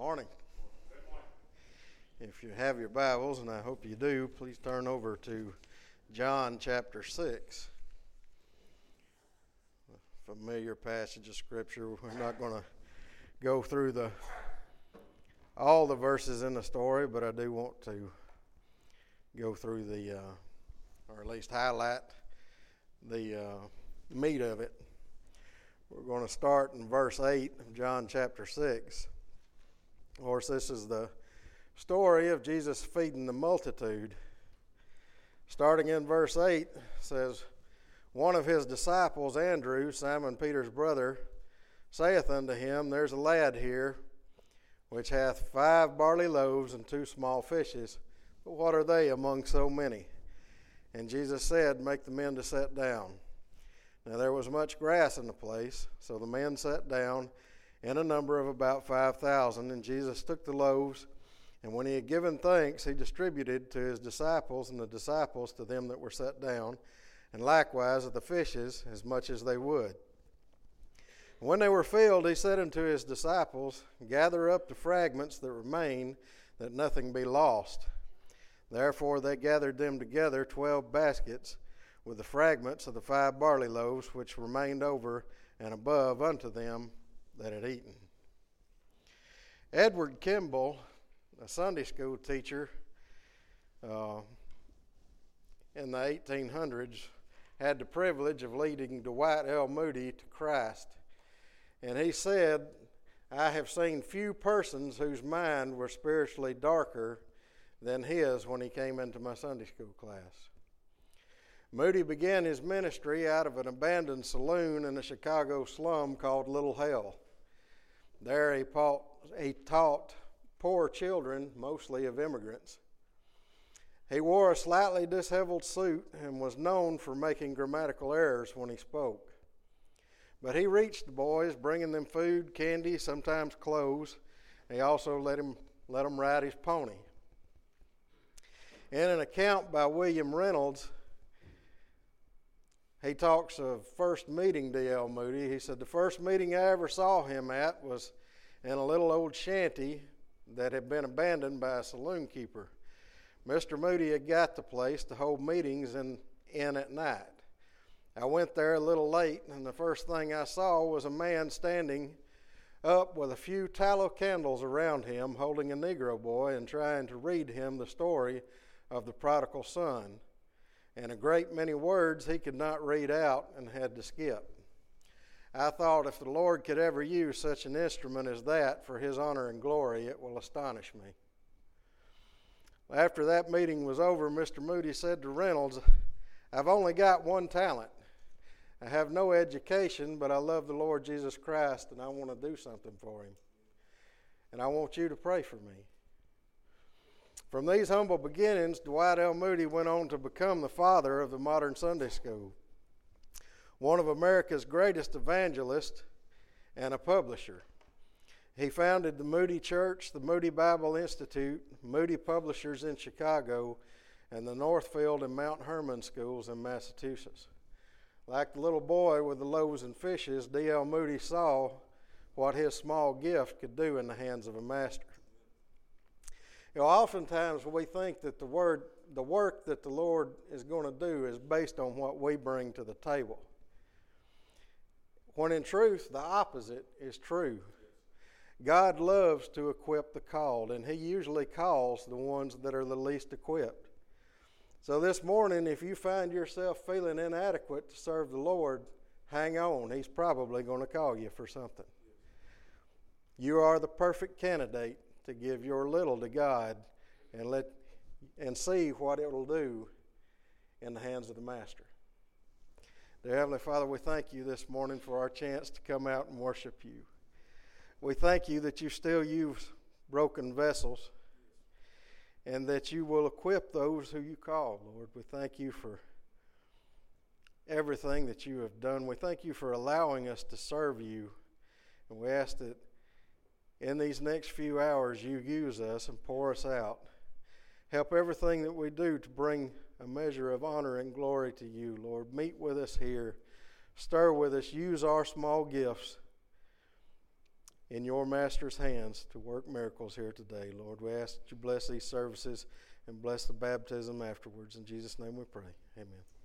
morning. If you have your Bibles, and I hope you do, please turn over to John chapter 6. A familiar passage of Scripture. We're not going to go through the all the verses in the story, but I do want to go through the, uh, or at least highlight the uh, meat of it. We're going to start in verse 8 of John chapter 6. Of course, this is the story of Jesus feeding the multitude. Starting in verse 8 says, One of his disciples, Andrew, Simon Peter's brother, saith unto him, There's a lad here which hath five barley loaves and two small fishes, but what are they among so many? And Jesus said, Make the men to sit down. Now there was much grass in the place, so the men sat down in a number of about 5,000. And Jesus took the loaves, and when he had given thanks, he distributed to his disciples, and the disciples to them that were set down, and likewise of the fishes, as much as they would. And when they were filled, he said unto his disciples, Gather up the fragments that remain, that nothing be lost. Therefore they gathered them together, twelve baskets with the fragments of the five barley loaves which remained over and above unto them that had eaten. Edward Kimball, a Sunday school teacher uh, in the 1800s, had the privilege of leading Dwight L. Moody to Christ. And he said, I have seen few persons whose mind were spiritually darker than his when he came into my Sunday school class. Moody began his ministry out of an abandoned saloon in a Chicago slum called Little Hell. There he, taught, he taught poor children, mostly of immigrants. He wore a slightly disheveled suit and was known for making grammatical errors when he spoke. But he reached the boys, bringing them food, candy, sometimes clothes. He also let him let them ride his pony. In an account by William Reynolds, he talks of first meeting D.L. Moody. He said, The first meeting I ever saw him at was in a little old shanty that had been abandoned by a saloon keeper. Mr. Moody had got the place to hold meetings in, in at night. I went there a little late, and the first thing I saw was a man standing up with a few tallow candles around him, holding a Negro boy and trying to read him the story of the prodigal son and a great many words he could not read out and had to skip. I thought if the Lord could ever use such an instrument as that for his honor and glory, it will astonish me. After that meeting was over, Mr. Moody said to Reynolds, I've only got one talent. I have no education, but I love the Lord Jesus Christ and I want to do something for him. And I want you to pray for me. From these humble beginnings, Dwight L. Moody went on to become the father of the modern Sunday school, one of America's greatest evangelists, and a publisher. He founded the Moody Church, the Moody Bible Institute, Moody Publishers in Chicago, and the Northfield and Mount Hermon schools in Massachusetts. Like the little boy with the loaves and fishes, D.L. Moody saw what his small gift could do in the hands of a master. You know, oftentimes we think that the word, the work that the Lord is going to do is based on what we bring to the table. When in truth, the opposite is true. God loves to equip the called, and He usually calls the ones that are the least equipped. So this morning, if you find yourself feeling inadequate to serve the Lord, hang on. He's probably going to call you for something. You are the perfect candidate to give your little to God and let and see what it'll do in the hands of the master. Dear Heavenly Father, we thank you this morning for our chance to come out and worship you. We thank you that you still use broken vessels and that you will equip those who you call, Lord. We thank you for everything that you have done. We thank you for allowing us to serve you. And we ask that in these next few hours, you use us and pour us out. Help everything that we do to bring a measure of honor and glory to you, Lord. Meet with us here. Stir with us. Use our small gifts in your Master's hands to work miracles here today, Lord. We ask that you bless these services and bless the baptism afterwards. In Jesus' name we pray. Amen.